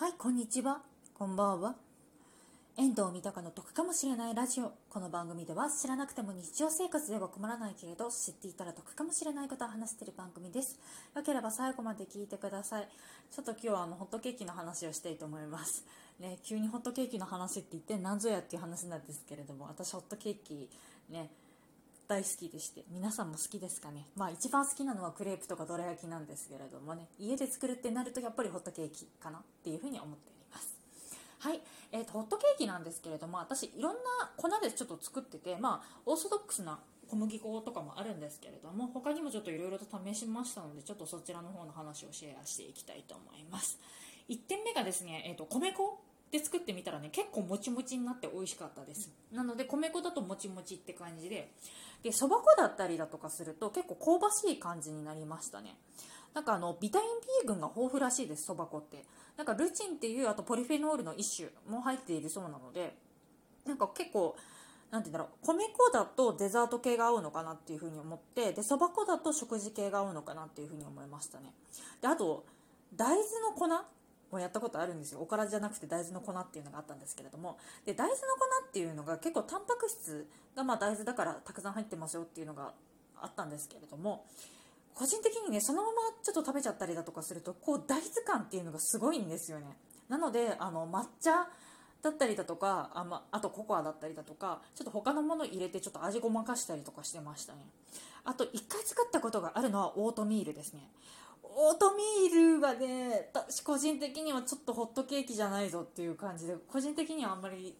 はい、こんにちは。こんばんは。遠藤三鷹の得かもしれないラジオ。この番組では知らなくても日常生活では困らないけれど知っていたら得かもしれないことを話している番組です。よければ最後まで聞いてください。ちょっと今日はあのホットケーキの話をしたいと思います。ね、急にホットケーキの話って言って何ぞやっていう話なんですけれども、私ホットケーキね、大好きでして皆さんも好きですかね？まあ一番好きなのはクレープとかどら焼きなんですけれどもね。家で作るってなるとやっぱりホットケーキかなっていうふうに思っております。はい、えーと、ホットケーキなんですけれども私いろんな粉でちょっと作っててまあオーソドックスな小麦粉とかもあるんですけれども他にもちょっといろいろと試しましたのでちょっとそちらの方の話をシェアしていきたいと思います。1点目がですね、えーと米粉。で作ってみたらね結構もちもちになって美味しかったです。なので米粉だともちもちって感じで。でそば粉だったりだとかすると結構香ばしい感じになりましたね。なんかあのビタミン B 群が豊富らしいですそば粉って。なんかルチンっていうあとポリフェノールの一種も入っているそうなのでなんか結構なんて言うんだろう米粉だとデザート系が合うのかなっていうふうに思ってでそば粉だと食事系が合うのかなっていうふうに思いましたね。であと大豆の粉もやったことあるんですよ。おからじゃなくて大豆の粉っていうのがあったんですけれども。で大豆の粉っていうのが結構タンパク質がま大豆だからたくさん入ってますよっていうのがあったんですけれども。個人的にねそのままちょっと食べちゃったりだとかするとこう大豆感っていうのがすごいんですよね。なのであの抹茶だったりだとかあ,、まあとココアだったりだとかちょっと他のもの入れてちょっと味ごまかしたりとかしてましたね。あと1回作ったことがあるのはオートミールですね。オートミールがね私個人的にはちょっとホットケーキじゃないぞっていう感じで個人的にはあんまり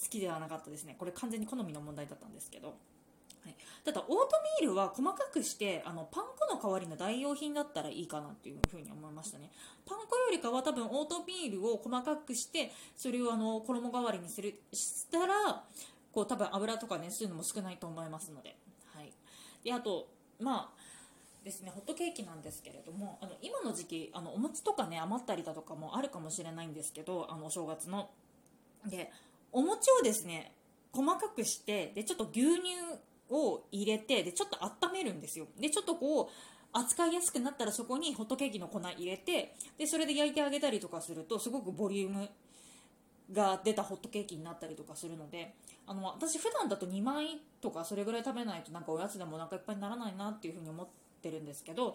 好きではなかったですね。これ完全に好みの問題だったんですけど、はい、ただオートミールは細かくしてあのパン粉の代わりの代用品だったらいいかなっていうふうに思いましたね。パン粉よりかは多分オートミールを細かくしてそれをあの衣代わりにするしたらこう多分油とかねそういうのも少ないと思いますので,、はい、であとまあですねホットケーキなんですけれどもあの今の時期あのお餅とかね余ったりだとかもあるかもしれないんですけどあのお正月の。でお餅をですね細かくしてでちょっと牛乳を入れてでちょっと温めるんですよ。でちょっとこう扱いやすくなったらそこにホットケーキの粉入れてでそれで焼いてあげたりとかするとすごくボリュームが出たホットケーキになったりとかするのであの私普段だと2枚とかそれぐらい食べないとなんかおやつでもお腹いっぱいにならないなっていうふうに思っててるんですけど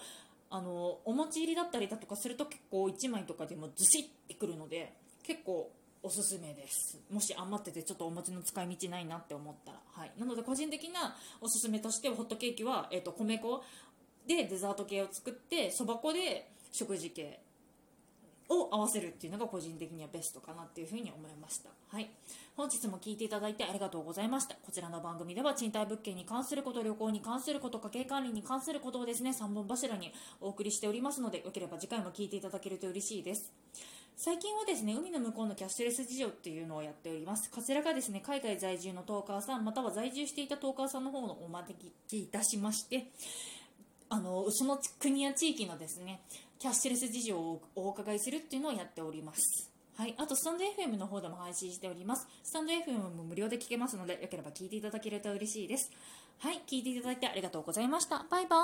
あのお餅入りだったりだとかすると結構1枚とかでもずしってくるので結構おすすめです。もし余っててちょっとお餅の使い道ないなって思ったら、はい、なので個人的なおすすめとしてホットケーキは、えー、と米粉でデザート系を作ってそば粉で食事系。を合わせるっていうのが個人的にはベストかなっていうふうに思いました。はい。本日も聞いていただいてありがとうございました。こちらの番組では賃貸物件に関すること、旅行に関すること、家計管理に関することをですね、3本柱にお送りしておりますので、よければ次回も聞いていただけると嬉しいです。最近はですね、海の向こうのキャッシュレス事情っていうのをやっております。こちらがですね、海外在住のトーカーさん、または在住していたトーカーさんの方のお招きいたしまして、あの、その国や地域のですね、キャッシュレス事情をお伺いするっていうのをやっております。はい。あと、スタンド FM の方でも配信しております。スタンド FM も無料で聞けますので、よければ聞いていただけると嬉しいです。はい。聞いていただいてありがとうございました。バイバーイ。